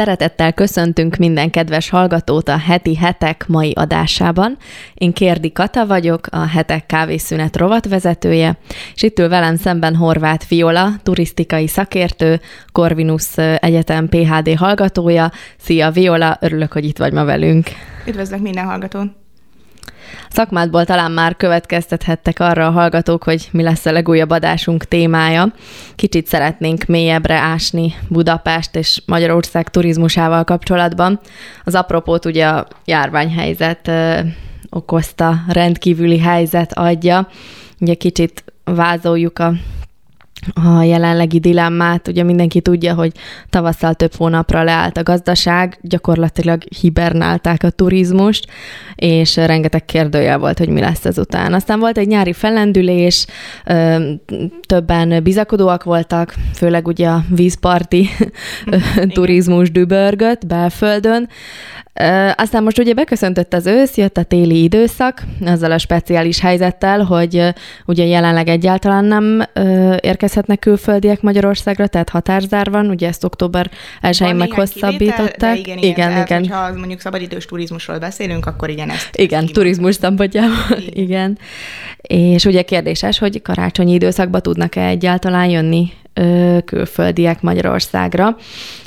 Szeretettel köszöntünk minden kedves hallgatót a heti hetek mai adásában. Én Kérdi Kata vagyok, a hetek kávészünet rovatvezetője, és itt ül velem szemben Horváth Viola, turisztikai szakértő, Corvinus Egyetem PHD hallgatója. Szia Viola, örülök, hogy itt vagy ma velünk. Üdvözlök minden hallgatón! Szakmádból talán már következtethettek arra a hallgatók, hogy mi lesz a legújabb adásunk témája. Kicsit szeretnénk mélyebbre ásni Budapest és Magyarország turizmusával kapcsolatban. Az apropót ugye a járványhelyzet ö, okozta, rendkívüli helyzet adja. Ugye kicsit vázoljuk a a jelenlegi dilemmát. Ugye mindenki tudja, hogy tavasszal több hónapra leállt a gazdaság, gyakorlatilag hibernálták a turizmust, és rengeteg kérdőjel volt, hogy mi lesz ezután. Aztán volt egy nyári fellendülés, többen bizakodóak voltak, főleg ugye a vízparti turizmus dübörgött belföldön, aztán most ugye beköszöntött az ősz, jött a téli időszak, azzal a speciális helyzettel, hogy ugye jelenleg egyáltalán nem érkezhetnek külföldiek Magyarországra, tehát határzár van, ugye ezt október 1-én meghosszabbították. igen, igen, igen, tehát, igen. ha mondjuk szabadidős turizmusról beszélünk, akkor igen, ezt Igen, ezt turizmus szempontjából, igen. igen. És ugye kérdéses, hogy karácsonyi időszakban tudnak-e egyáltalán jönni külföldiek Magyarországra.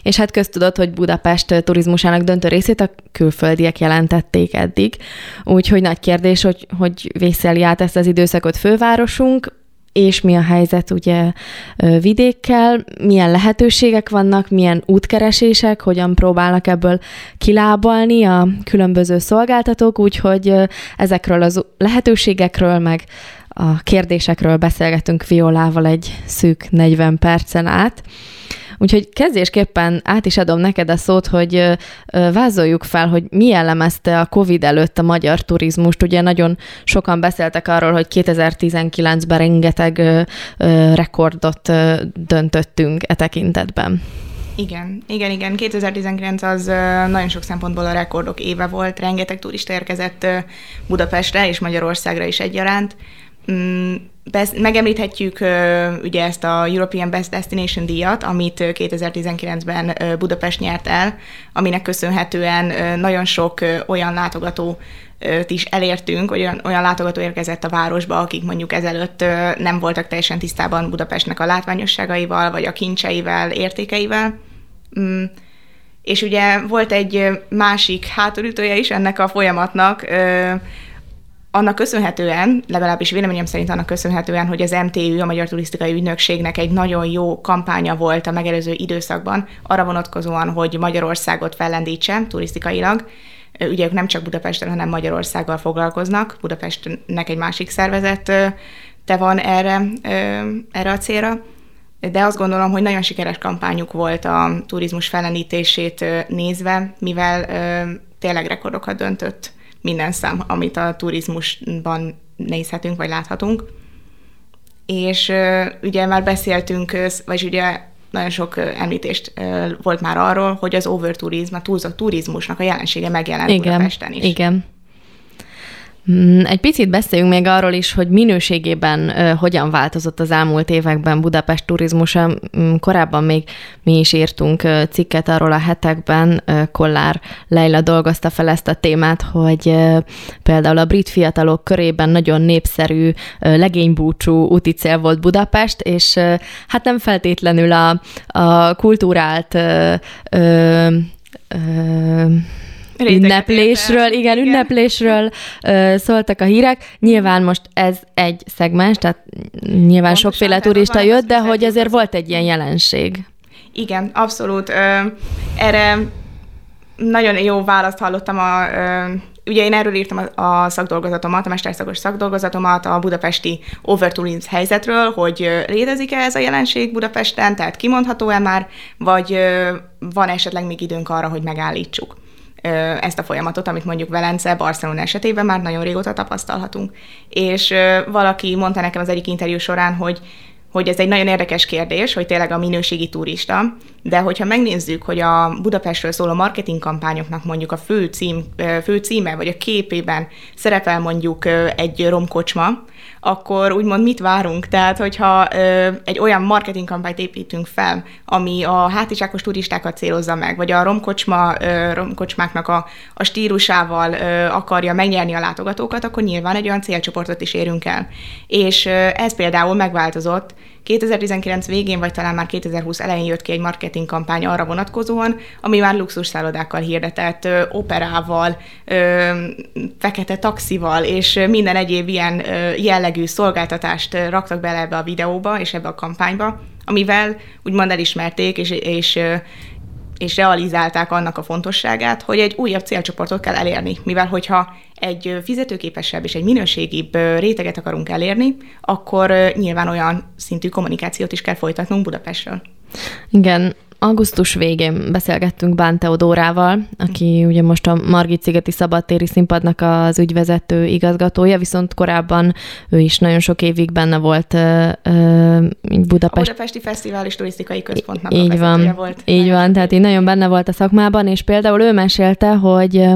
És hát köztudott, hogy Budapest turizmusának döntő részét a külföldiek jelentették eddig. Úgyhogy nagy kérdés, hogy, hogy vészeli át ezt az időszakot fővárosunk, és mi a helyzet ugye vidékkel, milyen lehetőségek vannak, milyen útkeresések, hogyan próbálnak ebből kilábalni a különböző szolgáltatók, úgyhogy ezekről az lehetőségekről, meg a kérdésekről beszélgetünk Violával egy szűk 40 percen át. Úgyhogy kezdésképpen át is adom neked a szót, hogy vázoljuk fel, hogy mi jellemezte a COVID előtt a magyar turizmust. Ugye nagyon sokan beszéltek arról, hogy 2019-ben rengeteg rekordot döntöttünk e tekintetben. Igen, igen, igen. 2019 az nagyon sok szempontból a rekordok éve volt. Rengeteg turista érkezett Budapestre és Magyarországra is egyaránt. Mm, best, megemlíthetjük ugye ezt a European Best Destination díjat, amit 2019-ben Budapest nyert el, aminek köszönhetően nagyon sok olyan látogató is elértünk, olyan, olyan látogató érkezett a városba, akik mondjuk ezelőtt nem voltak teljesen tisztában Budapestnek a látványosságaival, vagy a kincseivel, értékeivel. Mm, és ugye volt egy másik hátulütője is ennek a folyamatnak, annak köszönhetően, legalábbis véleményem szerint annak köszönhetően, hogy az MTÜ, a Magyar Turisztikai Ügynökségnek egy nagyon jó kampánya volt a megelőző időszakban, arra vonatkozóan, hogy Magyarországot fellendítse turisztikailag. Ugye ők nem csak Budapesten, hanem Magyarországgal foglalkoznak. Budapestnek egy másik szervezet te van erre, erre a célra. De azt gondolom, hogy nagyon sikeres kampányuk volt a turizmus fellendítését nézve, mivel tényleg rekordokat döntött minden szám, amit a turizmusban nézhetünk, vagy láthatunk. És ugye már beszéltünk, vagy ugye nagyon sok említést volt már arról, hogy az overturizm, a túlzott turizmusnak a jelensége megjelent igen, Budapesten is. Igen, egy picit beszéljünk még arról is, hogy minőségében hogyan változott az elmúlt években Budapest turizmusa. Mm, korábban még mi is írtunk cikket arról a hetekben, Kollár Leila dolgozta fel ezt a témát, hogy például a brit fiatalok körében nagyon népszerű legénybúcsú úti cél volt Budapest, és hát nem feltétlenül a, a kultúrált ö, ö, ünneplésről, igen, igen, ünneplésről ö, szóltak a hírek. Nyilván most ez egy szegmens, tehát nyilván Pontosan, sokféle turista jött, de hogy azért volt egy ilyen jelenség. Igen, abszolút. Ö, erre nagyon jó választ hallottam a ö, Ugye én erről írtam a szakdolgozatomat, a mesterszakos szakdolgozatomat a budapesti overtourism helyzetről, hogy létezik-e ez a jelenség Budapesten, tehát kimondható-e már, vagy van esetleg még időnk arra, hogy megállítsuk ezt a folyamatot, amit mondjuk Velence, Barcelona esetében már nagyon régóta tapasztalhatunk. És valaki mondta nekem az egyik interjú során, hogy hogy ez egy nagyon érdekes kérdés, hogy tényleg a minőségi turista de hogyha megnézzük, hogy a Budapestről szóló marketing kampányoknak mondjuk a fő, cím, fő címe vagy a képében szerepel mondjuk egy romkocsma, akkor úgymond mit várunk? Tehát, hogyha egy olyan marketing kampányt építünk fel, ami a hátizsákos turistákat célozza meg, vagy a romkocsma, romkocsmáknak a, a stílusával akarja megnyerni a látogatókat, akkor nyilván egy olyan célcsoportot is érünk el. És ez például megváltozott, 2019 végén, vagy talán már 2020 elején jött ki egy marketing kampány arra vonatkozóan, ami már luxus szállodákkal hirdetett, operával, fekete taxival, és minden egyéb ilyen jellegű szolgáltatást raktak bele ebbe a videóba és ebbe a kampányba, amivel úgymond elismerték, és, és és realizálták annak a fontosságát, hogy egy újabb célcsoportot kell elérni, mivel hogyha egy fizetőképesebb és egy minőségibb réteget akarunk elérni, akkor nyilván olyan szintű kommunikációt is kell folytatnunk Budapestről. Igen, augusztus végén beszélgettünk Bán Teodórával, aki ugye most a Margit Szigeti Szabadtéri Színpadnak az ügyvezető igazgatója, viszont korábban ő is nagyon sok évig benne volt uh, Budapest. A Budapesti Fesztivál és Turisztikai Központnak így a van, volt. Így van, tehát így nagyon benne volt a szakmában, és például ő mesélte, hogy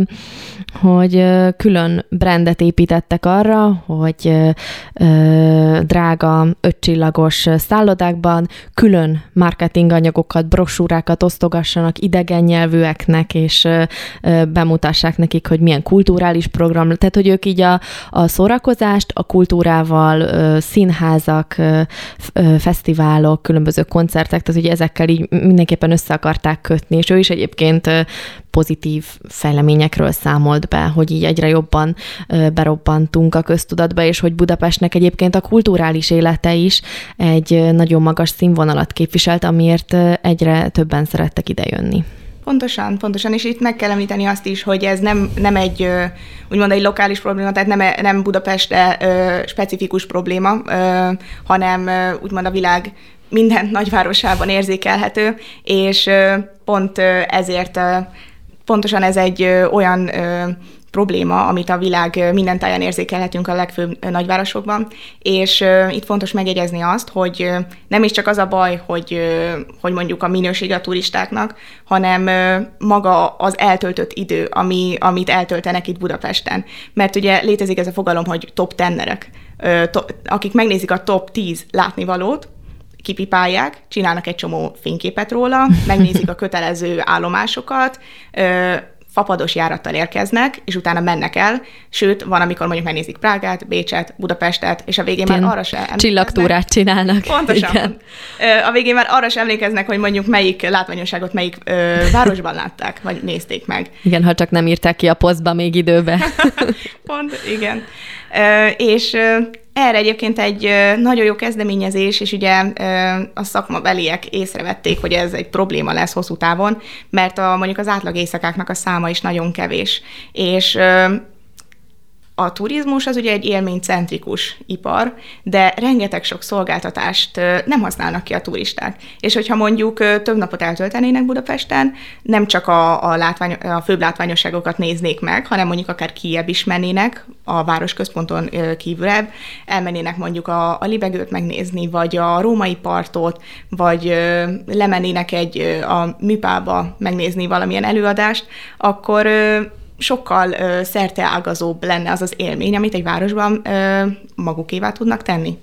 hogy külön brandet építettek arra, hogy drága ötcsillagos szállodákban külön marketinganyagokat, brosúrákat osztogassanak idegen nyelvűeknek, és bemutassák nekik, hogy milyen kulturális program, tehát hogy ők így a, a szórakozást a kultúrával, színházak, fesztiválok, különböző koncertek, tehát hogy ezekkel így mindenképpen össze akarták kötni, és ő is egyébként pozitív fejleményekről számolt be, hogy így egyre jobban berobbantunk a köztudatba, és hogy Budapestnek egyébként a kulturális élete is egy nagyon magas színvonalat képviselt, amiért egyre többen szerettek idejönni. Pontosan, pontosan, és itt meg kell említeni azt is, hogy ez nem, nem egy, úgymond egy lokális probléma, tehát nem, nem Budapestre specifikus probléma, hanem úgymond a világ minden nagyvárosában érzékelhető, és pont ezért pontosan ez egy olyan probléma, amit a világ minden táján érzékelhetünk a legfőbb nagyvárosokban, és itt fontos megjegyezni azt, hogy nem is csak az a baj, hogy, hogy mondjuk a minőség a turistáknak, hanem maga az eltöltött idő, ami, amit eltöltenek itt Budapesten. Mert ugye létezik ez a fogalom, hogy top tennerek, akik megnézik a top 10 látnivalót, kipipálják, csinálnak egy csomó fényképet róla, megnézik a kötelező állomásokat, fapados járattal érkeznek, és utána mennek el, sőt, van, amikor mondjuk megnézik Prágát, Bécset, Budapestet, és a végén Tén. már arra se emlékeznek. Csillagtúrát csinálnak. Pontosan. Igen. A végén már arra sem emlékeznek, hogy mondjuk melyik látványosságot melyik ö, városban látták, vagy nézték meg. Igen, ha csak nem írták ki a posztba még időbe. Pont, igen. Ö, és erre egyébként egy nagyon jó kezdeményezés, és ugye a szakmabeliek észrevették, hogy ez egy probléma lesz hosszú távon, mert a, mondjuk az átlag éjszakáknak a száma is nagyon kevés. És a turizmus az ugye egy élménycentrikus ipar, de rengeteg sok szolgáltatást nem használnak ki a turisták. És hogyha mondjuk több napot eltöltenének Budapesten, nem csak a, a, látvány, a főbb látványosságokat néznék meg, hanem mondjuk akár kiebb is mennének, a városközponton kívülebb, elmennének mondjuk a, a libegőt megnézni, vagy a római partot, vagy lemennének egy a műpába megnézni valamilyen előadást, akkor sokkal ö, szerteágazóbb lenne az az élmény, amit egy városban ö, magukévá tudnak tenni.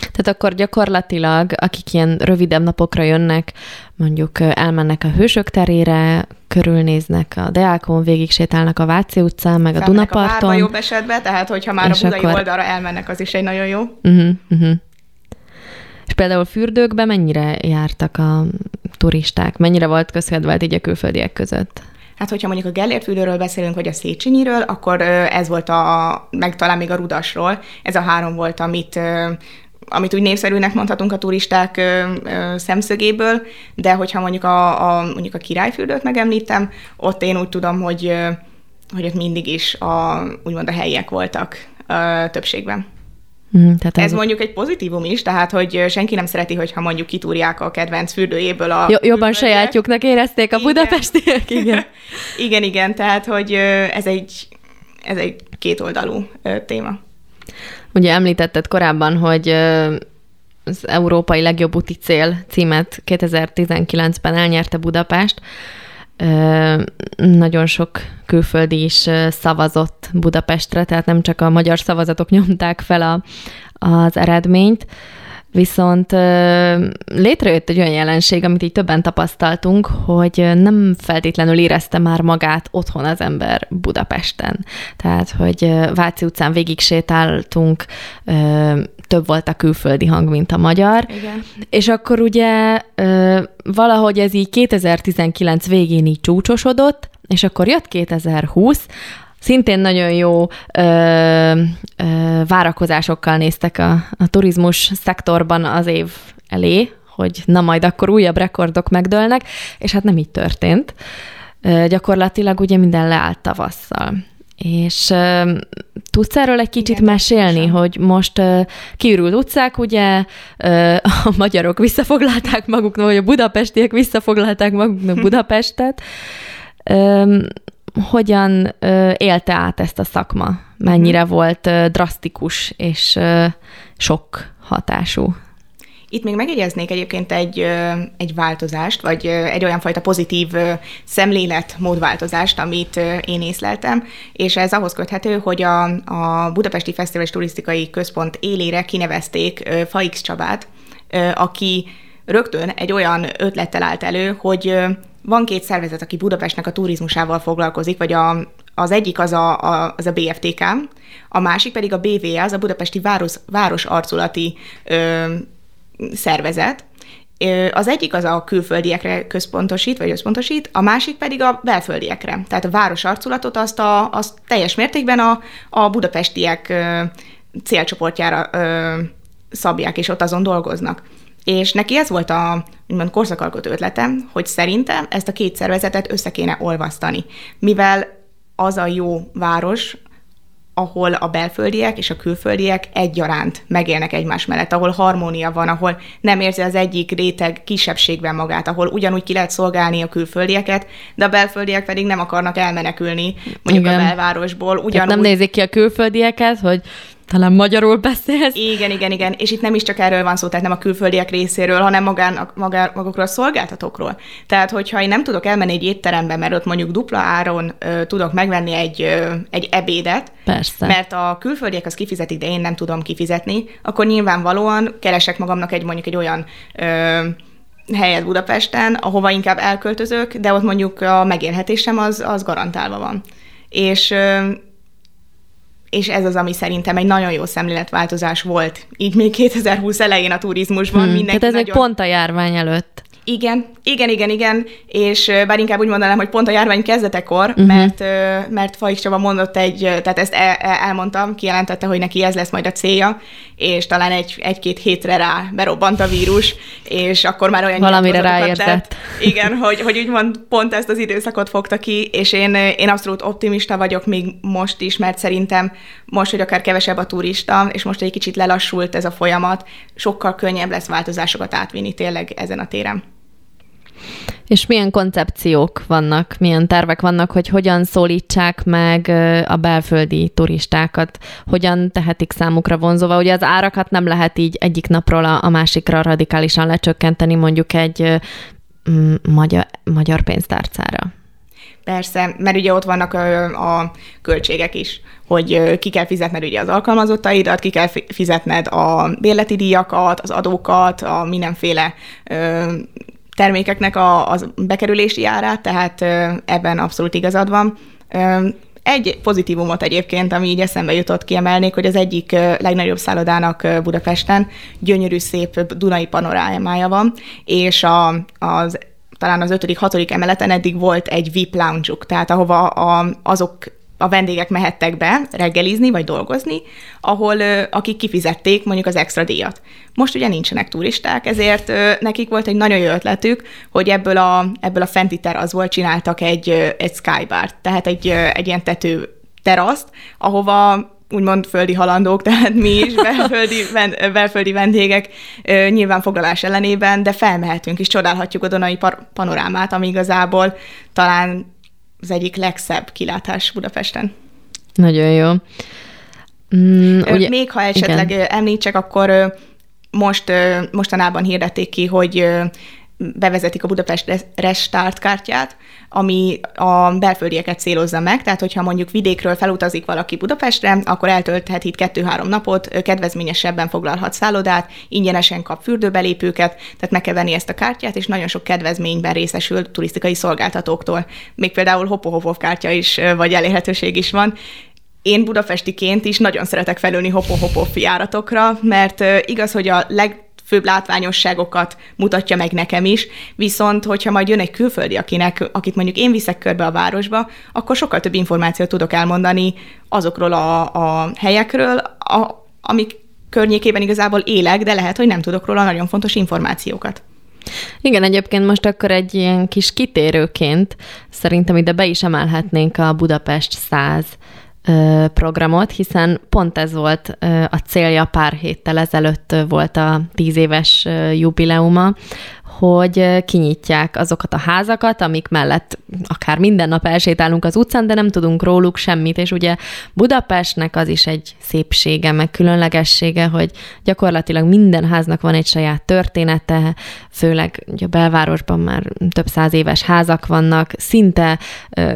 Tehát akkor gyakorlatilag, akik ilyen rövidebb napokra jönnek, mondjuk elmennek a Hősök terére, körülnéznek a Deákon, végig sétálnak a Váci utcán, meg a Dunaparton. a jobb esetben, tehát hogyha már a budai akkor... oldalra elmennek, az is egy nagyon jó. Uh-huh, uh-huh. És például fürdőkbe mennyire jártak a turisták? Mennyire volt közkedvelt így a külföldiek között? Hát, hogyha mondjuk a Gellért fürdőről beszélünk, vagy a Széchenyiről, akkor ez volt a, meg talán még a Rudasról, ez a három volt, amit amit úgy népszerűnek mondhatunk a turisták ö, ö, szemszögéből, de hogyha mondjuk a, a, mondjuk a királyfürdőt megemlítem, ott én úgy tudom, hogy, ö, hogy ott mindig is a, úgymond a helyiek voltak ö, többségben. Mm, tehát ez, ez mondjuk egy pozitívum is, tehát hogy senki nem szereti, hogyha mondjuk kitúrják a kedvenc fürdőjéből a... Jobban fürdője. sajátjuknak érezték a igen. budapestiek, igen. igen, igen, tehát hogy ez egy, ez egy kétoldalú téma. Ugye említetted korábban, hogy az Európai Legjobb úti cél címet 2019-ben elnyerte Budapest. Nagyon sok külföldi is szavazott Budapestre, tehát nem csak a magyar szavazatok nyomták fel a, az eredményt. Viszont létrejött egy olyan jelenség, amit így többen tapasztaltunk, hogy nem feltétlenül érezte már magát otthon az ember Budapesten. Tehát, hogy Váci utcán végig sétáltunk, több volt a külföldi hang, mint a magyar. Igen. És akkor ugye valahogy ez így 2019 végén így csúcsosodott, és akkor jött 2020, Szintén nagyon jó ö, ö, várakozásokkal néztek a, a turizmus szektorban az év elé, hogy na majd akkor újabb rekordok megdőlnek, és hát nem így történt. Ö, gyakorlatilag ugye minden leállt tavasszal. És ö, tudsz erről egy kicsit Igen, mesélni, sem. hogy most ö, kiürült utcák, ugye ö, a magyarok visszafoglalták maguknak, vagy a budapestiek visszafoglalták maguknak Budapestet. Ö, hogyan ö, élte át ezt a szakma? Mennyire hmm. volt ö, drasztikus és ö, sok hatású? Itt még megjegyeznék egyébként egy, egy változást, vagy egy olyan fajta pozitív szemléletmódváltozást, amit én észleltem, és ez ahhoz köthető, hogy a, a Budapesti Fesztivál és Turisztikai Központ élére kinevezték Faix Csabát, aki rögtön egy olyan ötlettel állt elő, hogy van két szervezet, aki Budapestnek a turizmusával foglalkozik, vagy a, az egyik az a, a, az a BFTK, a másik pedig a BVA, az a Budapesti Város, Város Arculati ö, Szervezet. Az egyik az a külföldiekre központosít, vagy összpontosít, a másik pedig a belföldiekre. Tehát a város arculatot azt, a, azt teljes mértékben a, a budapestiek ö, célcsoportjára ö, szabják, és ott azon dolgoznak. És neki ez volt a úgymond korszakalkotó ötletem, hogy szerintem ezt a két szervezetet össze kéne olvasztani, mivel az a jó város, ahol a belföldiek és a külföldiek egyaránt megélnek egymás mellett, ahol harmónia van, ahol nem érzi az egyik réteg kisebbségben magát, ahol ugyanúgy ki lehet szolgálni a külföldieket, de a belföldiek pedig nem akarnak elmenekülni mondjuk Igen. a belvárosból. Ugyanúgy... nem nézik ki a külföldieket, hogy talán magyarul beszélsz. Igen, igen, igen. És itt nem is csak erről van szó, tehát nem a külföldiek részéről, hanem magán, magá, magukról a szolgáltatókról. Tehát, hogyha én nem tudok elmenni egy étterembe, mert ott mondjuk dupla áron ö, tudok megvenni egy, ö, egy ebédet, Persze. mert a külföldiek az kifizetik, de én nem tudom kifizetni, akkor nyilvánvalóan keresek magamnak egy mondjuk egy olyan ö, helyet Budapesten, ahova inkább elköltözök, de ott mondjuk a megélhetésem az, az garantálva van. És és ez az, ami szerintem egy nagyon jó szemléletváltozás volt. Így még 2020 elején a turizmusban. Hmm, mindenki tehát ez nagyon... egy pont a járvány előtt. Igen, igen, igen, igen, és bár inkább úgy mondanám, hogy pont a járvány kezdetekor, uh-huh. mert, mert Fajk Csaba mondott egy, tehát ezt el, elmondtam, kijelentette, hogy neki ez lesz majd a célja, és talán egy, egy-két hétre rá berobbant a vírus, és akkor már olyan Valamire ráértett. Igen, hogy, hogy úgymond pont ezt az időszakot fogta ki, és én, én abszolút optimista vagyok még most is, mert szerintem most, hogy akár kevesebb a turista, és most egy kicsit lelassult ez a folyamat, sokkal könnyebb lesz változásokat átvinni tényleg ezen a téren. És milyen koncepciók vannak, milyen tervek vannak, hogy hogyan szólítsák meg a belföldi turistákat, hogyan tehetik számukra vonzóvá. Ugye az árakat nem lehet így egyik napról a, másikra radikálisan lecsökkenteni mondjuk egy magyar, magyar pénztárcára. Persze, mert ugye ott vannak a, költségek is, hogy ki kell fizetned ugye az alkalmazottaidat, ki kell fizetned a bérleti díjakat, az adókat, a mindenféle termékeknek a, az bekerülési árát, tehát ebben abszolút igazad van. Egy pozitívumot egyébként, ami így eszembe jutott, kiemelnék, hogy az egyik legnagyobb szállodának Budapesten gyönyörű, szép Dunai panorámája van, és a, az talán az ötödik, hatodik emeleten eddig volt egy VIP lounge tehát ahova a, azok a vendégek mehettek be reggelizni vagy dolgozni, ahol akik kifizették mondjuk az extra díjat. Most ugye nincsenek turisták, ezért nekik volt egy nagyon jó ötletük, hogy ebből a, ebből a fenti teraszból csináltak egy, egy skybart, tehát egy, egy ilyen tető teraszt, ahova úgymond földi halandók, tehát mi is, belföldi, belföldi vendégek nyilván foglalás ellenében, de felmehetünk és csodálhatjuk a Donai panorámát, ami igazából talán az egyik legszebb kilátás Budapesten. Nagyon jó. Mm, ugye, Még ha esetleg igen. említsek, akkor most mostanában hirdették ki, hogy bevezetik a Budapest Restart kártyát, ami a belföldieket célozza meg, tehát hogyha mondjuk vidékről felutazik valaki Budapestre, akkor eltölthet itt kettő-három napot, kedvezményesebben foglalhat szállodát, ingyenesen kap fürdőbelépőket, tehát meg kell venni ezt a kártyát, és nagyon sok kedvezményben részesül turisztikai szolgáltatóktól. Még például Hopohopov kártya is, vagy elérhetőség is van, én budapestiként is nagyon szeretek felülni hopo-hopo járatokra, mert igaz, hogy a leg főbb látványosságokat mutatja meg nekem is, viszont hogyha majd jön egy külföldi, akinek, akit mondjuk én viszek körbe a városba, akkor sokkal több információt tudok elmondani azokról a, a helyekről, a, amik környékében igazából élek, de lehet, hogy nem tudok róla nagyon fontos információkat. Igen, egyébként most akkor egy ilyen kis kitérőként szerintem ide be is emelhetnénk a Budapest 100 programot, hiszen pont ez volt a célja pár héttel ezelőtt volt a tíz éves jubileuma, hogy kinyitják azokat a házakat, amik mellett akár minden nap elsétálunk az utcán, de nem tudunk róluk semmit, és ugye Budapestnek az is egy szépsége, meg különlegessége, hogy gyakorlatilag minden háznak van egy saját története, főleg ugye a belvárosban már több száz éves házak vannak, szinte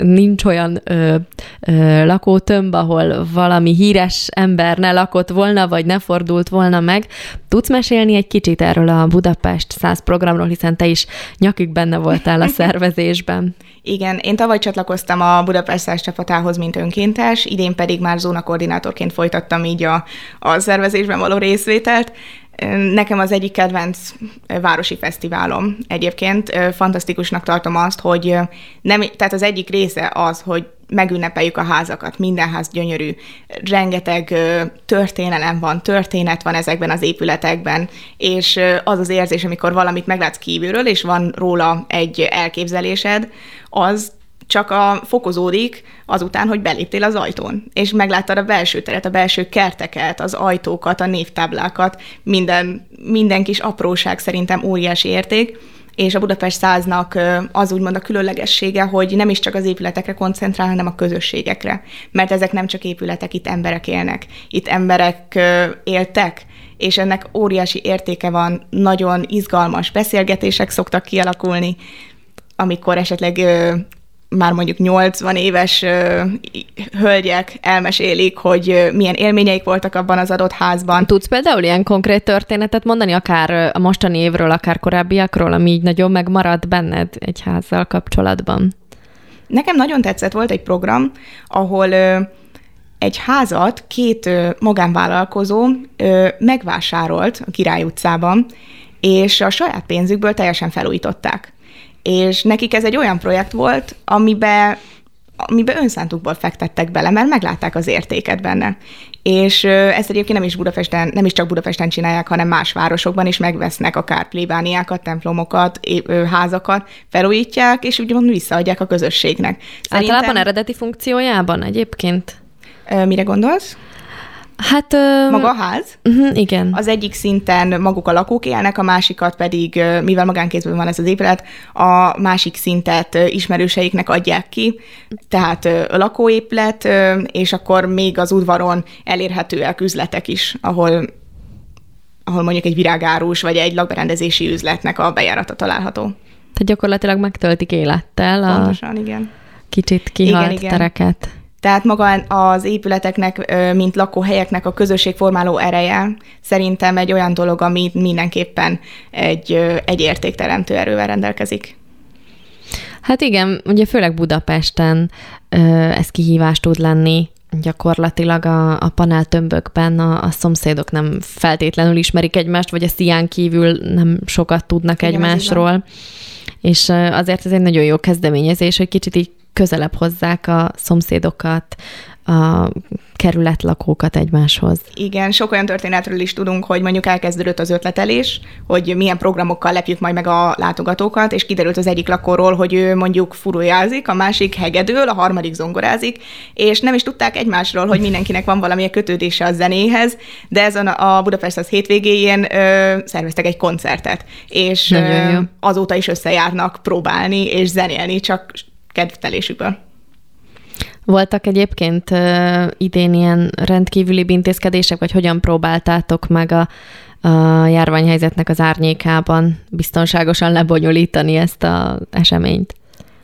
nincs olyan ö, ö, lakótömb, ahol valami híres ember ne lakott volna, vagy ne fordult volna meg. Tudsz mesélni egy kicsit erről a Budapest 100 programról, hiszen te is nyakig benne voltál a szervezésben. Igen, én tavaly csatlakoztam a Budapest Száz csapatához, mint önkéntes, idén pedig már zónakoordinátorként folytattam így a, a szervezésben való részvételt. Nekem az egyik kedvenc városi fesztiválom egyébként. Fantasztikusnak tartom azt, hogy nem, tehát az egyik része az, hogy megünnepeljük a házakat, minden ház gyönyörű, rengeteg történelem van, történet van ezekben az épületekben, és az az érzés, amikor valamit meglátsz kívülről, és van róla egy elképzelésed, az csak a fokozódik azután, hogy beléptél az ajtón, és megláttad a belső teret, a belső kerteket, az ajtókat, a névtáblákat, minden, minden kis apróság szerintem óriási érték, és a Budapest száznak az úgymond a különlegessége, hogy nem is csak az épületekre koncentrál, hanem a közösségekre. Mert ezek nem csak épületek, itt emberek élnek. Itt emberek éltek, és ennek óriási értéke van, nagyon izgalmas beszélgetések szoktak kialakulni, amikor esetleg már mondjuk 80 éves ö, hölgyek elmesélik, hogy milyen élményeik voltak abban az adott házban. Tudsz például ilyen konkrét történetet mondani, akár a mostani évről, akár korábbiakról, ami így nagyon megmaradt benned egy házzal kapcsolatban? Nekem nagyon tetszett, volt egy program, ahol ö, egy házat két ö, magánvállalkozó ö, megvásárolt a Király utcában, és a saját pénzükből teljesen felújították. És nekik ez egy olyan projekt volt, amiben amiben önszántukból fektettek bele, mert meglátták az értéket benne. És ezt egyébként nem is Budapesten, nem is csak Budapesten csinálják, hanem más városokban is megvesznek akár plébániákat, templomokat, házakat, felújítják, és úgymond visszaadják a közösségnek. Szerintem... Általában eredeti funkciójában egyébként? Mire gondolsz? Hát... Maga a ház? Uh-huh, igen. Az egyik szinten maguk a lakók élnek, a másikat pedig, mivel magánkézben van ez az épület, a másik szintet ismerőseiknek adják ki, tehát a lakóépület, és akkor még az udvaron elérhetőek üzletek is, ahol ahol mondjuk egy virágárus vagy egy lakberendezési üzletnek a bejárata található. Tehát gyakorlatilag megtöltik élettel Pontosan, a igen. kicsit kihalt igen, igen. tereket. Tehát maga az épületeknek, mint lakóhelyeknek a közösségformáló ereje szerintem egy olyan dolog, ami mindenképpen egy, egy értékteremtő erővel rendelkezik. Hát igen, ugye főleg Budapesten ez kihívás tud lenni, gyakorlatilag a, a paneltömbökben a, a szomszédok nem feltétlenül ismerik egymást, vagy a szián kívül nem sokat tudnak Igen, egymásról. És azért ez egy nagyon jó kezdeményezés, hogy kicsit így közelebb hozzák a szomszédokat, a kerületlakókat egymáshoz. Igen, sok olyan történetről is tudunk, hogy mondjuk elkezdődött az ötletelés, hogy milyen programokkal lepjük majd meg a látogatókat, és kiderült az egyik lakóról, hogy ő mondjuk furujázik, a másik hegedől, a harmadik zongorázik, és nem is tudták egymásról, hogy mindenkinek van valamilyen kötődése a zenéhez, de ezen a Budapest az hétvégéjén ö, szerveztek egy koncertet, és ö, azóta is összejárnak próbálni és zenélni, csak kedvtelésükből. Voltak egyébként uh, idén ilyen rendkívüli intézkedések, vagy hogyan próbáltátok meg a, a járványhelyzetnek az árnyékában biztonságosan lebonyolítani ezt az eseményt?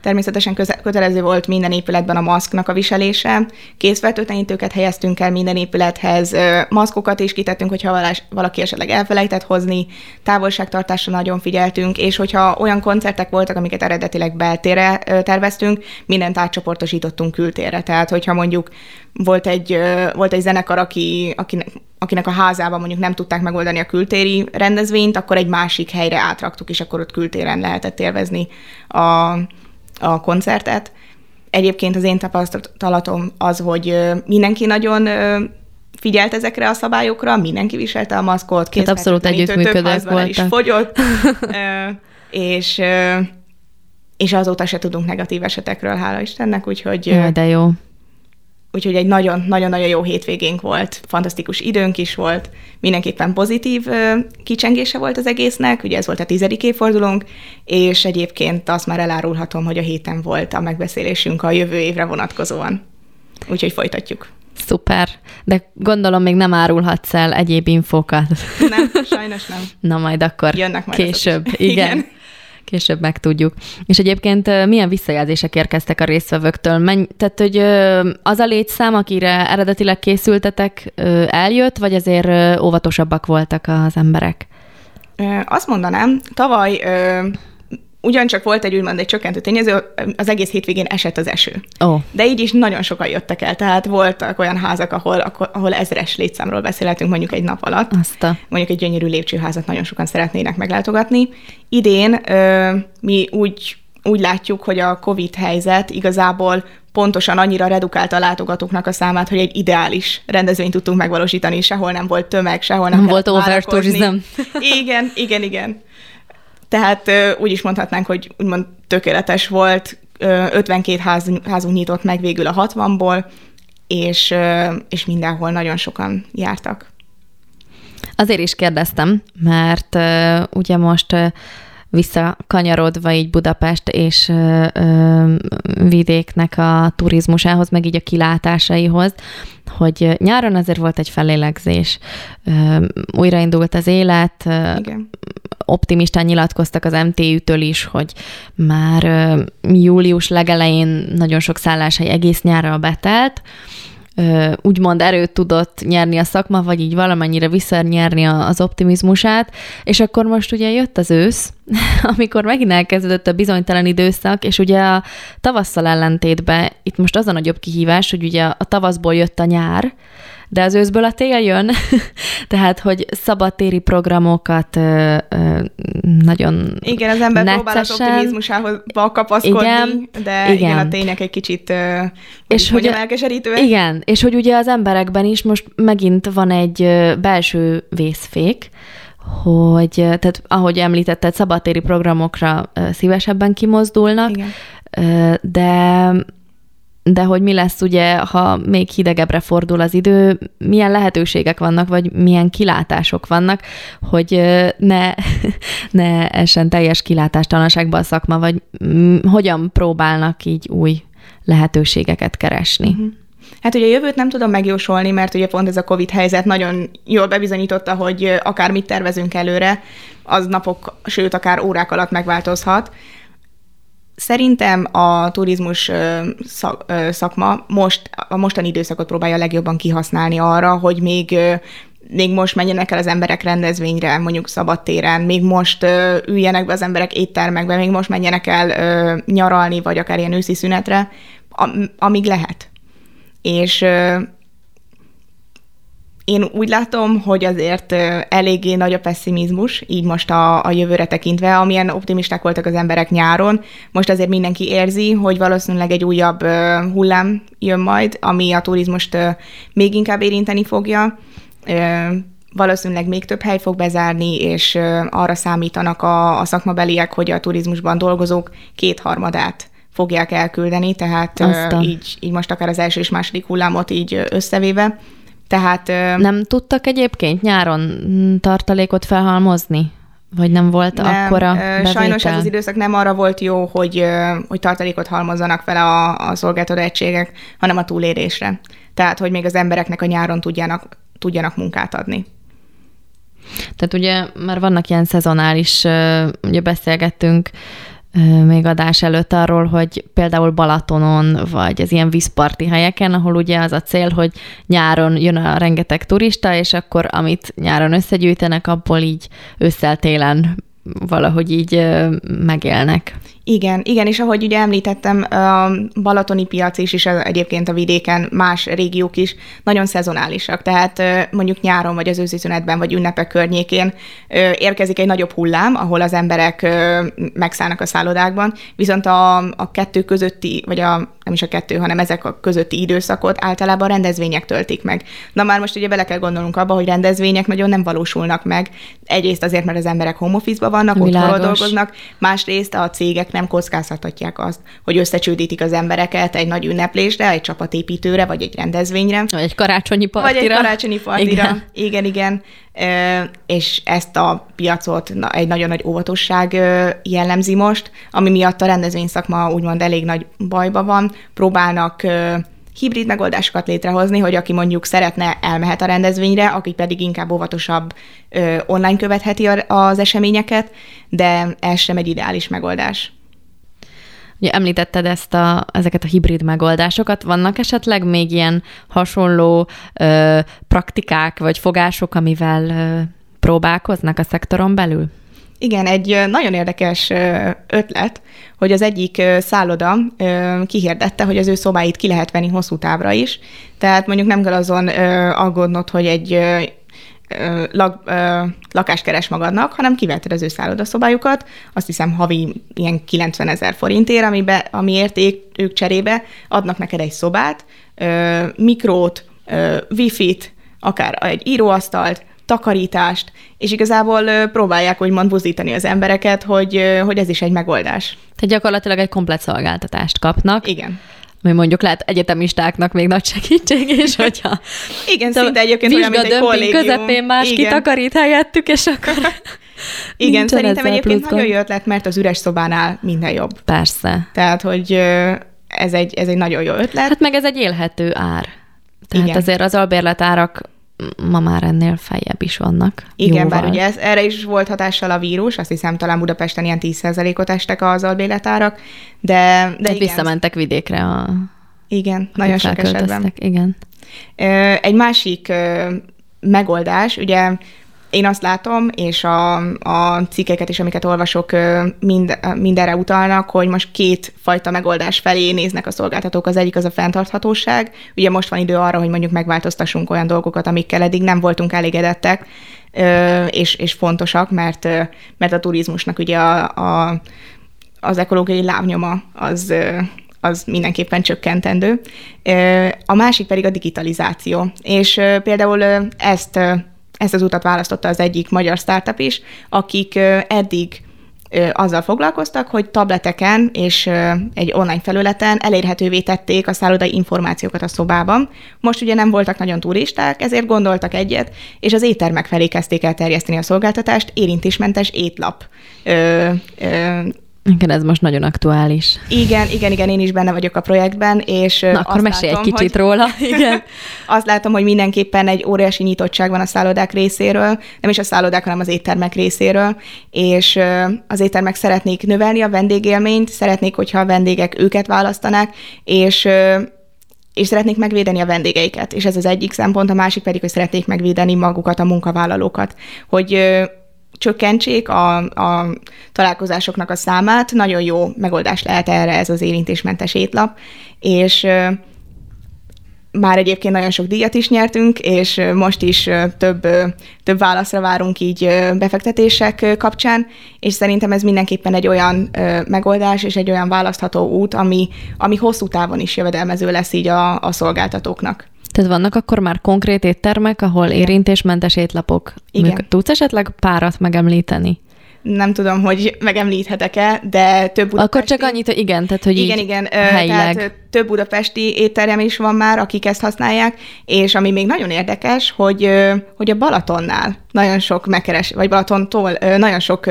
Természetesen kötelező volt minden épületben a maszknak a viselése. Készfertőtlenítőket helyeztünk el minden épülethez, maszkokat is kitettünk, hogyha valaki esetleg elfelejtett hozni, távolságtartásra nagyon figyeltünk, és hogyha olyan koncertek voltak, amiket eredetileg beltére terveztünk, mindent átcsoportosítottunk kültérre. Tehát, hogyha mondjuk volt egy, volt egy zenekar, aki, akinek, akinek a házában mondjuk nem tudták megoldani a kültéri rendezvényt, akkor egy másik helyre átraktuk, és akkor ott kültéren lehetett élvezni a, a koncertet. Egyébként az én tapasztalatom az, hogy mindenki nagyon figyelt ezekre a szabályokra, mindenki viselte a maszkot, hát abszolút együttműködők voltak. is fogyott, és, és azóta se tudunk negatív esetekről, hála Istennek, úgyhogy... Jaj, de jó. Úgyhogy egy nagyon-nagyon jó hétvégénk volt, fantasztikus időnk is volt, mindenképpen pozitív kicsengése volt az egésznek, ugye ez volt a tizedik évfordulónk, és egyébként azt már elárulhatom, hogy a héten volt a megbeszélésünk a jövő évre vonatkozóan. Úgyhogy folytatjuk. Szuper, de gondolom még nem árulhatsz el egyéb infókat. Nem, sajnos nem. Na majd akkor Jönnek majd később. Igen. Igen később megtudjuk. És egyébként milyen visszajelzések érkeztek a résztvevőktől? Menj, tehát, hogy az a létszám, akire eredetileg készültetek, eljött, vagy azért óvatosabbak voltak az emberek? Azt mondanám, tavaly ugyancsak volt egy úgymond egy csökkentő tényező, az egész hétvégén esett az eső. Oh. De így is nagyon sokan jöttek el, tehát voltak olyan házak, ahol, ahol ezres létszámról beszélhetünk mondjuk egy nap alatt. Azt a... Mondjuk egy gyönyörű lépcsőházat nagyon sokan szeretnének meglátogatni. Idén ö, mi úgy, úgy látjuk, hogy a COVID helyzet igazából pontosan annyira redukálta a látogatóknak a számát, hogy egy ideális rendezvényt tudtunk megvalósítani, sehol nem volt tömeg, sehol nem, nem volt overtourism. Igen, igen, igen. Tehát úgy is mondhatnánk, hogy úgymond tökéletes volt, 52 ház, házunk nyitott meg végül a 60-ból, és, és mindenhol nagyon sokan jártak. Azért is kérdeztem, mert ugye most visszakanyarodva így Budapest és ö, ö, vidéknek a turizmusához, meg így a kilátásaihoz, hogy nyáron azért volt egy felélegzés. Ö, újraindult az élet, Igen. Optimistán nyilatkoztak az MTÜ-től is, hogy már július legelején nagyon sok szálláshely egész nyárral betelt, úgymond erőt tudott nyerni a szakma, vagy így valamennyire visszanyerni az optimizmusát, és akkor most ugye jött az ősz, amikor megint elkezdődött a bizonytalan időszak, és ugye a tavasszal ellentétben itt most az a nagyobb kihívás, hogy ugye a tavaszból jött a nyár, de az őszből a tél jön, tehát, hogy szabadtéri programokat ö, ö, nagyon Igen, az ember neccesen. próbál az optimizmusához kapaszkodni, igen, de igen. igen, a tények egy kicsit ö, és hogy elkeserítő. Igen, és hogy ugye az emberekben is most megint van egy belső vészfék, hogy, tehát ahogy említetted, szabadtéri programokra szívesebben kimozdulnak, Igen. de de hogy mi lesz ugye, ha még hidegebbre fordul az idő, milyen lehetőségek vannak, vagy milyen kilátások vannak, hogy ne, ne essen teljes kilátástalanságba a szakma, vagy hogyan próbálnak így új lehetőségeket keresni. Uh-huh. Hát ugye a jövőt nem tudom megjósolni, mert ugye pont ez a Covid helyzet nagyon jól bebizonyította, hogy akár mit tervezünk előre, az napok, sőt akár órák alatt megváltozhat. Szerintem a turizmus szakma most, a mostani időszakot próbálja legjobban kihasználni arra, hogy még még most menjenek el az emberek rendezvényre, mondjuk szabadtéren, még most ö, üljenek be az emberek éttermekbe, még most menjenek el ö, nyaralni, vagy akár ilyen őszi szünetre, am, amíg lehet. És ö, én úgy látom, hogy azért eléggé nagy a pessimizmus, így most a, a jövőre tekintve, amilyen optimisták voltak az emberek nyáron. Most azért mindenki érzi, hogy valószínűleg egy újabb hullám jön majd, ami a turizmust még inkább érinteni fogja. Valószínűleg még több hely fog bezárni, és arra számítanak a, a szakmabeliek, hogy a turizmusban dolgozók kétharmadát fogják elküldeni, tehát így, így most akár az első és második hullámot így összevéve tehát... Nem tudtak egyébként nyáron tartalékot felhalmozni? Vagy nem volt nem, akkora bevétel? Sajnos ez az időszak nem arra volt jó, hogy, hogy tartalékot halmozzanak fel a, a szolgáltató egységek, hanem a túlélésre. Tehát, hogy még az embereknek a nyáron tudjanak, tudjanak munkát adni. Tehát ugye már vannak ilyen szezonális, ugye beszélgettünk még adás előtt arról, hogy például Balatonon, vagy az ilyen vízparti helyeken, ahol ugye az a cél, hogy nyáron jön a rengeteg turista, és akkor amit nyáron összegyűjtenek, abból így ősszel-télen valahogy így megélnek. Igen, igen, és ahogy ugye említettem, a balatoni piac is, és egyébként a vidéken más régiók is nagyon szezonálisak. Tehát mondjuk nyáron, vagy az őszizünetben, vagy ünnepek környékén érkezik egy nagyobb hullám, ahol az emberek megszállnak a szállodákban, viszont a, a kettő közötti, vagy a, nem is a kettő, hanem ezek a közötti időszakot általában rendezvények töltik meg. Na már most ugye bele kell gondolnunk abba, hogy rendezvények nagyon nem valósulnak meg. Egyrészt azért, mert az emberek home office vannak, otthonról dolgoznak, másrészt a cégek nem kockáztathatják azt, hogy összecsődítik az embereket egy nagy ünneplésre, egy csapatépítőre, vagy egy rendezvényre. Vagy egy karácsonyi partira. Vagy egy karácsonyi partira. Igen, igen. igen. És ezt a piacot egy nagyon nagy óvatosság jellemzi most, ami miatt a rendezvényszakma úgymond elég nagy bajba van. Próbálnak hibrid megoldásokat létrehozni, hogy aki mondjuk szeretne, elmehet a rendezvényre, aki pedig inkább óvatosabb ö, online követheti az eseményeket, de ez sem egy ideális megoldás. Ugye említetted ezt a, ezeket a hibrid megoldásokat. Vannak esetleg még ilyen hasonló ö, praktikák vagy fogások, amivel ö, próbálkoznak a szektoron belül? Igen, egy nagyon érdekes ötlet, hogy az egyik szálloda kihirdette, hogy az ő szobáit ki lehet venni hosszú távra is. Tehát mondjuk nem kell azon aggódnod, hogy egy lak, lakást keres magadnak, hanem kivetted az ő szállodaszobájukat, azt hiszem havi ilyen 90 ezer forintért, amibe, ami érték ők cserébe adnak neked egy szobát, mikrót, wifi-t, akár egy íróasztalt, takarítást, és igazából próbálják úgymond buzdítani az embereket, hogy, hogy ez is egy megoldás. Tehát gyakorlatilag egy komplet szolgáltatást kapnak. Igen ami mondjuk lehet egyetemistáknak még nagy segítség, és hogyha Igen, szinte egyébként olyan, mint egy kollégium. közepén más Igen. kitakarít helyettük, és akkor Igen, szerintem egyébként nagyon jó ötlet, mert az üres szobánál minden jobb. Persze. Tehát, hogy ez egy, ez egy nagyon jó ötlet. Hát meg ez egy élhető ár. Tehát Igen. azért az albérletárak ma már ennél feljebb is vannak. Igen, jóval. bár ugye ez, erre is volt hatással a vírus, azt hiszem talán Budapesten ilyen 10%-ot estek az albéletárak, de, de igen. visszamentek vidékre a... Igen, nagyon sok esetben. Igen. Egy másik megoldás, ugye én azt látom, és a, a cikkeket is, amiket olvasok, mind, mindenre utalnak, hogy most két fajta megoldás felé néznek a szolgáltatók. Az egyik az a fenntarthatóság. Ugye most van idő arra, hogy mondjuk megváltoztassunk olyan dolgokat, amikkel eddig nem voltunk elégedettek, és, és fontosak, mert, mert a turizmusnak ugye a, a, az ekológiai lábnyoma az, az mindenképpen csökkentendő. A másik pedig a digitalizáció. És például ezt ezt az utat választotta az egyik magyar startup is, akik eddig azzal foglalkoztak, hogy tableteken és egy online felületen elérhetővé tették a szállodai információkat a szobában. Most ugye nem voltak nagyon turisták, ezért gondoltak egyet, és az éttermek felé kezdték el terjeszteni a szolgáltatást, érintésmentes étlap ö, ö, igen, ez most nagyon aktuális. Igen, igen, igen, én is benne vagyok a projektben, és Na, akkor mesélj egy kicsit hogy, róla. Igen. azt látom, hogy mindenképpen egy óriási nyitottság van a szállodák részéről, nem is a szállodák, hanem az éttermek részéről, és az éttermek szeretnék növelni a vendégélményt, szeretnék, hogyha a vendégek őket választanák, és és szeretnék megvédeni a vendégeiket. És ez az egyik szempont, a másik pedig, hogy szeretnék megvédeni magukat, a munkavállalókat. Hogy csökkentsék a, a találkozásoknak a számát. Nagyon jó megoldás lehet erre ez az érintésmentes étlap, és már egyébként nagyon sok díjat is nyertünk, és most is több, több válaszra várunk így befektetések kapcsán, és szerintem ez mindenképpen egy olyan megoldás és egy olyan választható út, ami, ami hosszú távon is jövedelmező lesz így a, a szolgáltatóknak. Tehát vannak akkor már konkrét éttermek, ahol igen. érintésmentes étlapok. Igen. Tudsz esetleg párat megemlíteni? Nem tudom, hogy megemlíthetek-e, de több Akkor csak annyit, hogy igen, tehát hogy igen, igen, helyileg. Tehát több budapesti étterem is van már, akik ezt használják, és ami még nagyon érdekes, hogy, hogy a Balatonnál nagyon sok megkeres, vagy Balatontól nagyon sok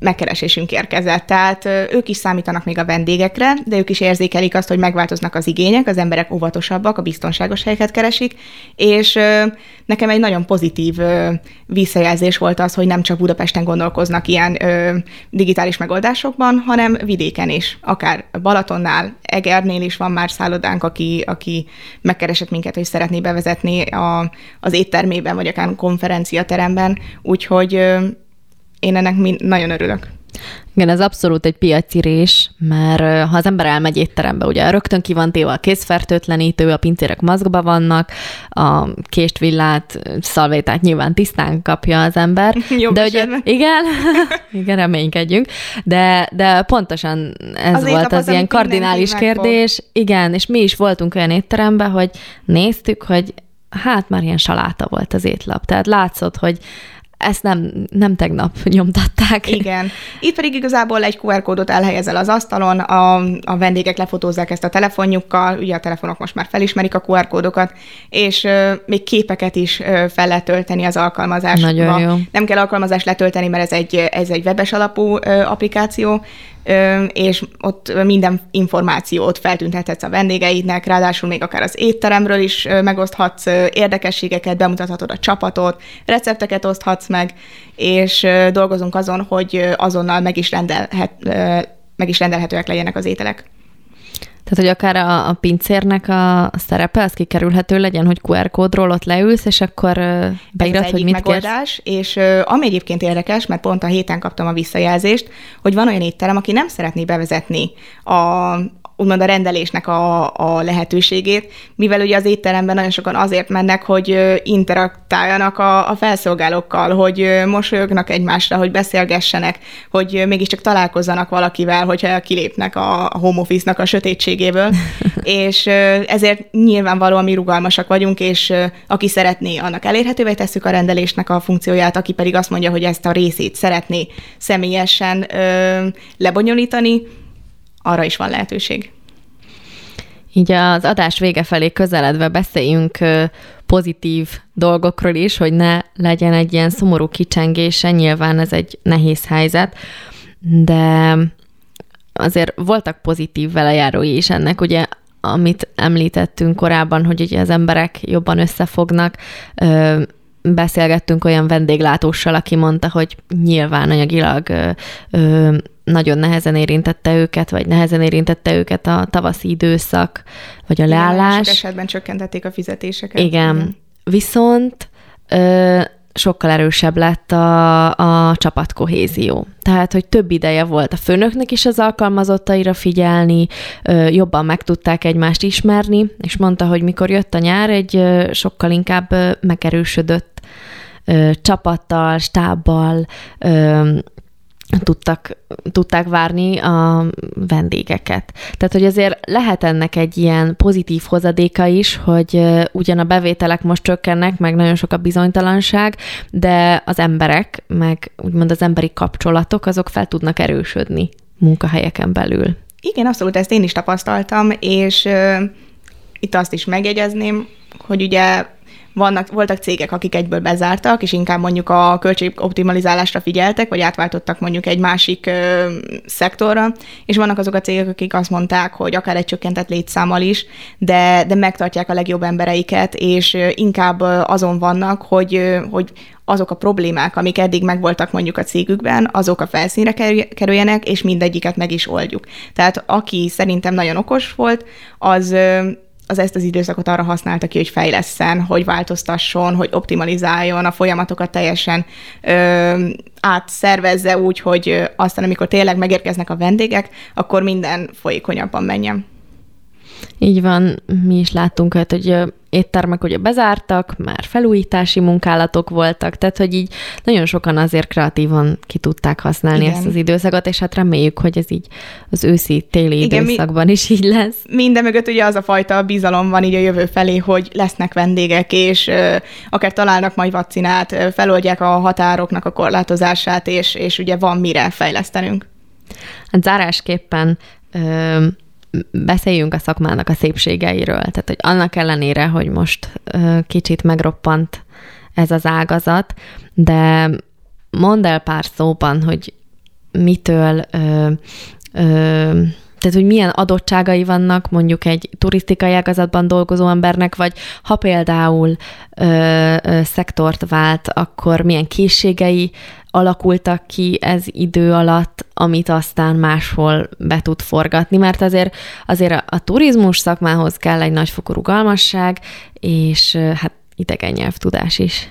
megkeresésünk érkezett. Tehát ők is számítanak még a vendégekre, de ők is érzékelik azt, hogy megváltoznak az igények, az emberek óvatosabbak, a biztonságos helyeket keresik, és nekem egy nagyon pozitív visszajelzés volt az, hogy nem csak Budapesten gondolkoznak ilyen digitális megoldásokban, hanem vidéken is, akár Balatonnál, Egernél is van már szállodánk, aki, aki megkeresett minket, hogy szeretné bevezetni a, az éttermében, vagy akár konferenciateremben, úgyhogy én ennek nagyon örülök. Igen, ez abszolút egy piaci rés, mert ha az ember elmegy étterembe, ugye rögtön ki van téve a kézfertőtlenítő, a pincérek mazgba vannak, a kést, villát, szalvétát nyilván tisztán kapja az ember. Jobb de ugye, igen, igen, reménykedjünk, de, de pontosan ez az volt az, az ilyen kardinális kérdés. Igen, és mi is voltunk olyan étteremben, hogy néztük, hogy hát már ilyen saláta volt az étlap. Tehát látszott, hogy ezt nem, nem tegnap nyomtatták. Igen. Itt pedig igazából egy QR kódot elhelyezel az asztalon, a, a vendégek lefotózzák ezt a telefonjukkal, ugye a telefonok most már felismerik a QR kódokat, és ö, még képeket is ö, fel lehet tölteni az alkalmazásba. Nagyon jó. Nem kell alkalmazást letölteni, mert ez egy, ez egy webes alapú ö, applikáció, és ott minden információt feltüntethetsz a vendégeidnek, ráadásul még akár az étteremről is megoszthatsz érdekességeket, bemutathatod a csapatot, recepteket oszthatsz meg, és dolgozunk azon, hogy azonnal meg is, rendelhet, meg is rendelhetőek legyenek az ételek. Tehát, hogy akár a, a pincérnek a szerepe, az kikerülhető legyen, hogy QR kódról ott leülsz, és akkor beírod, hogy mit megoldás, kérsz. és ami egyébként érdekes, mert pont a héten kaptam a visszajelzést, hogy van olyan étterem, aki nem szeretné bevezetni a, úgymond a rendelésnek a, a lehetőségét, mivel ugye az étteremben nagyon sokan azért mennek, hogy interaktáljanak a, a felszolgálókkal, hogy mosolyognak egymásra, hogy beszélgessenek, hogy mégiscsak találkozzanak valakivel, hogyha kilépnek a, a home office-nak a sötétségéből, és ezért nyilvánvalóan mi rugalmasak vagyunk, és aki szeretné, annak elérhetővé tesszük a rendelésnek a funkcióját, aki pedig azt mondja, hogy ezt a részét szeretné személyesen ö, lebonyolítani, arra is van lehetőség. Így az adás vége felé közeledve beszéljünk pozitív dolgokról is, hogy ne legyen egy ilyen szomorú kicsengése, nyilván ez egy nehéz helyzet, de azért voltak pozitív velejárói is ennek, ugye amit említettünk korábban, hogy ugye az emberek jobban összefognak, beszélgettünk olyan vendéglátóssal, aki mondta, hogy nyilván anyagilag nagyon nehezen érintette őket, vagy nehezen érintette őket a tavaszi időszak, vagy a Igen, leállás. Sok esetben csökkentették a fizetéseket. Igen. Igen. Viszont ö, sokkal erősebb lett a, a csapatkohézió. Tehát, hogy több ideje volt a főnöknek is az alkalmazottaira figyelni, jobban meg tudták egymást ismerni, és mondta, hogy mikor jött a nyár, egy sokkal inkább megerősödött csapattal, stábbal, tudtak, tudták várni a vendégeket. Tehát, hogy azért lehet ennek egy ilyen pozitív hozadéka is, hogy ugyan a bevételek most csökkennek, meg nagyon sok a bizonytalanság, de az emberek, meg úgymond az emberi kapcsolatok, azok fel tudnak erősödni munkahelyeken belül. Igen, abszolút ezt én is tapasztaltam, és uh, itt azt is megjegyezném, hogy ugye vannak, voltak cégek, akik egyből bezártak, és inkább mondjuk a költségoptimalizálásra figyeltek, vagy átváltottak mondjuk egy másik ö, szektorra, és vannak azok a cégek, akik azt mondták, hogy akár egy csökkentett létszámmal is, de, de megtartják a legjobb embereiket, és inkább azon vannak, hogy, hogy azok a problémák, amik eddig megvoltak mondjuk a cégükben, azok a felszínre kerüljenek, és mindegyiket meg is oldjuk. Tehát aki szerintem nagyon okos volt, az az ezt az időszakot arra használta ki, hogy fejleszen, hogy változtasson, hogy optimalizáljon, a folyamatokat teljesen ö, átszervezze úgy, hogy aztán, amikor tényleg megérkeznek a vendégek, akkor minden folyékonyabban menjen. Így van, mi is láttunk olyat, hogy éttermek ugye bezártak, már felújítási munkálatok voltak, tehát hogy így nagyon sokan azért kreatívan ki tudták használni Igen. ezt az időszakot, és hát reméljük, hogy ez így az őszi-téli időszakban mi, is így lesz. Minden mögött ugye az a fajta bizalom van így a jövő felé, hogy lesznek vendégek, és ö, akár találnak majd vakcinát, ö, feloldják a határoknak a korlátozását, és, és ugye van mire fejlesztenünk. Hát zárásképpen ö, beszéljünk a szakmának a szépségeiről. Tehát, hogy annak ellenére, hogy most kicsit megroppant ez az ágazat, de mondd el pár szóban, hogy mitől ö, ö, tehát, hogy milyen adottságai vannak mondjuk egy turisztikai ágazatban dolgozó embernek, vagy ha például ö, ö, szektort vált, akkor milyen készségei alakultak ki ez idő alatt, amit aztán máshol be tud forgatni, mert azért, azért a, turizmus szakmához kell egy nagyfokú rugalmasság, és hát idegen nyelvtudás is.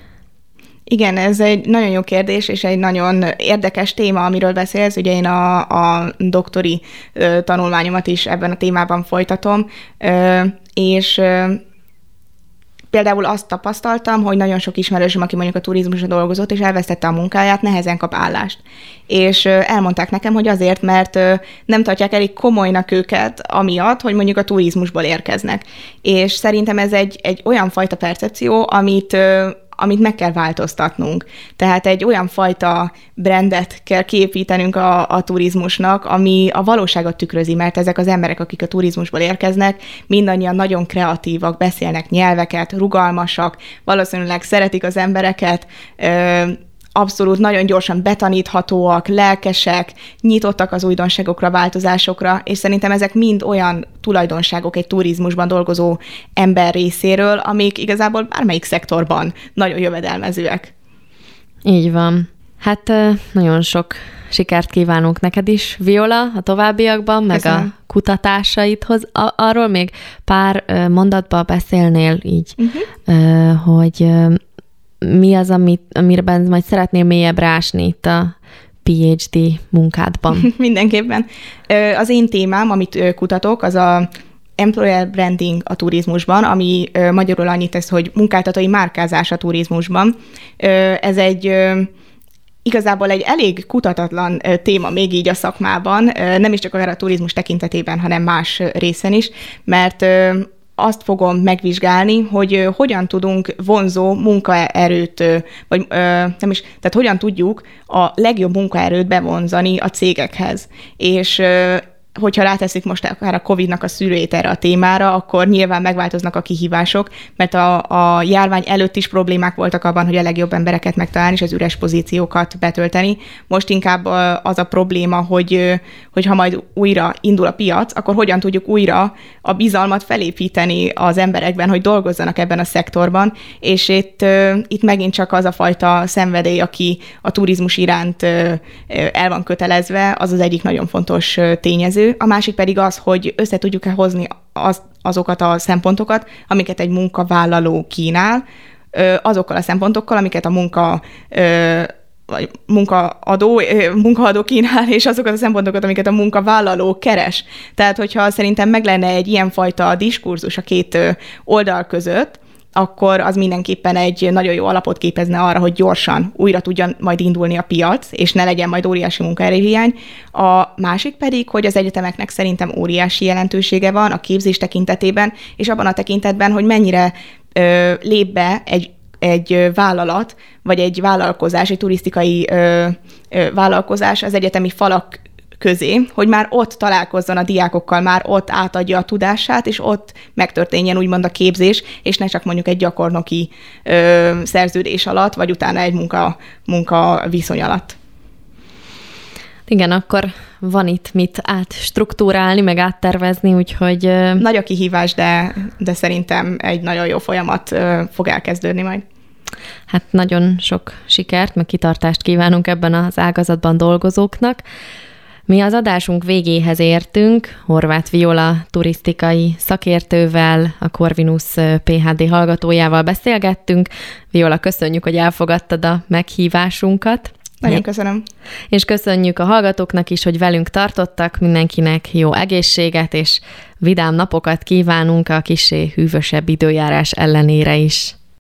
Igen, ez egy nagyon jó kérdés, és egy nagyon érdekes téma, amiről beszélsz. Ugye én a, a doktori ö, tanulmányomat is ebben a témában folytatom, ö, és ö, például azt tapasztaltam, hogy nagyon sok ismerősöm, aki mondjuk a turizmusra dolgozott, és elvesztette a munkáját, nehezen kap állást. És elmondták nekem, hogy azért, mert nem tartják elég komolynak őket, amiatt, hogy mondjuk a turizmusból érkeznek. És szerintem ez egy, egy olyan fajta percepció, amit amit meg kell változtatnunk. Tehát egy olyan fajta brandet kell képítenünk a, a turizmusnak, ami a valóságot tükrözi, mert ezek az emberek, akik a turizmusból érkeznek, mindannyian nagyon kreatívak, beszélnek nyelveket, rugalmasak, valószínűleg szeretik az embereket, abszolút nagyon gyorsan betaníthatóak, lelkesek, nyitottak az újdonságokra, változásokra, és szerintem ezek mind olyan tulajdonságok egy turizmusban dolgozó ember részéről, amik igazából bármelyik szektorban nagyon jövedelmezőek. Így van. Hát nagyon sok sikert kívánunk neked is, Viola, a továbbiakban, meg Köszönöm. a kutatásaidhoz. Arról még pár mondatba beszélnél így, uh-huh. hogy mi az, amit, amiben majd szeretnél mélyebb rásni itt a PhD munkádban? Mindenképpen. Az én témám, amit kutatok, az a employer branding a turizmusban, ami magyarul annyit tesz, hogy munkáltatói márkázás a turizmusban. Ez egy igazából egy elég kutatatlan téma még így a szakmában, nem is csak akár a turizmus tekintetében, hanem más részen is, mert azt fogom megvizsgálni, hogy hogyan tudunk vonzó munkaerőt, vagy nem is, tehát hogyan tudjuk a legjobb munkaerőt bevonzani a cégekhez. És hogyha ráteszik most akár a COVID-nak a szűrőjét erre a témára, akkor nyilván megváltoznak a kihívások, mert a, a járvány előtt is problémák voltak abban, hogy a legjobb embereket megtalálni, és az üres pozíciókat betölteni. Most inkább az a probléma, hogy, hogy ha majd újra indul a piac, akkor hogyan tudjuk újra a bizalmat felépíteni az emberekben, hogy dolgozzanak ebben a szektorban, és itt, itt megint csak az a fajta szenvedély, aki a turizmus iránt el van kötelezve, az az egyik nagyon fontos tényező, a másik pedig az, hogy össze tudjuk-e hozni az, azokat a szempontokat, amiket egy munkavállaló kínál, azokkal a szempontokkal, amiket a munka vagy munkaadó, munkaadó kínál, és azokat a szempontokat, amiket a munkavállaló keres. Tehát, hogyha szerintem meg lenne egy ilyenfajta diskurzus a két oldal között, akkor az mindenképpen egy nagyon jó alapot képezne arra, hogy gyorsan újra tudjon majd indulni a piac, és ne legyen majd óriási munkaerőhiány. A másik pedig, hogy az egyetemeknek szerintem óriási jelentősége van a képzés tekintetében, és abban a tekintetben, hogy mennyire ö, lép be egy egy vállalat, vagy egy vállalkozás, egy turisztikai ö, ö, vállalkozás az egyetemi falak közé, hogy már ott találkozzon a diákokkal, már ott átadja a tudását, és ott megtörténjen úgymond a képzés, és ne csak mondjuk egy gyakornoki ö, szerződés alatt, vagy utána egy munka, munka viszony alatt. Igen, akkor van itt mit átstruktúrálni, meg áttervezni, úgyhogy... Nagy a kihívás, de, de szerintem egy nagyon jó folyamat fog elkezdődni majd. Hát nagyon sok sikert, meg kitartást kívánunk ebben az ágazatban dolgozóknak. Mi az adásunk végéhez értünk, Horváth Viola turisztikai szakértővel, a Corvinus PHD hallgatójával beszélgettünk. Viola, köszönjük, hogy elfogadtad a meghívásunkat. Nagyon köszönöm. És köszönjük a hallgatóknak is, hogy velünk tartottak, mindenkinek jó egészséget és vidám napokat kívánunk a kisé hűvösebb időjárás ellenére is.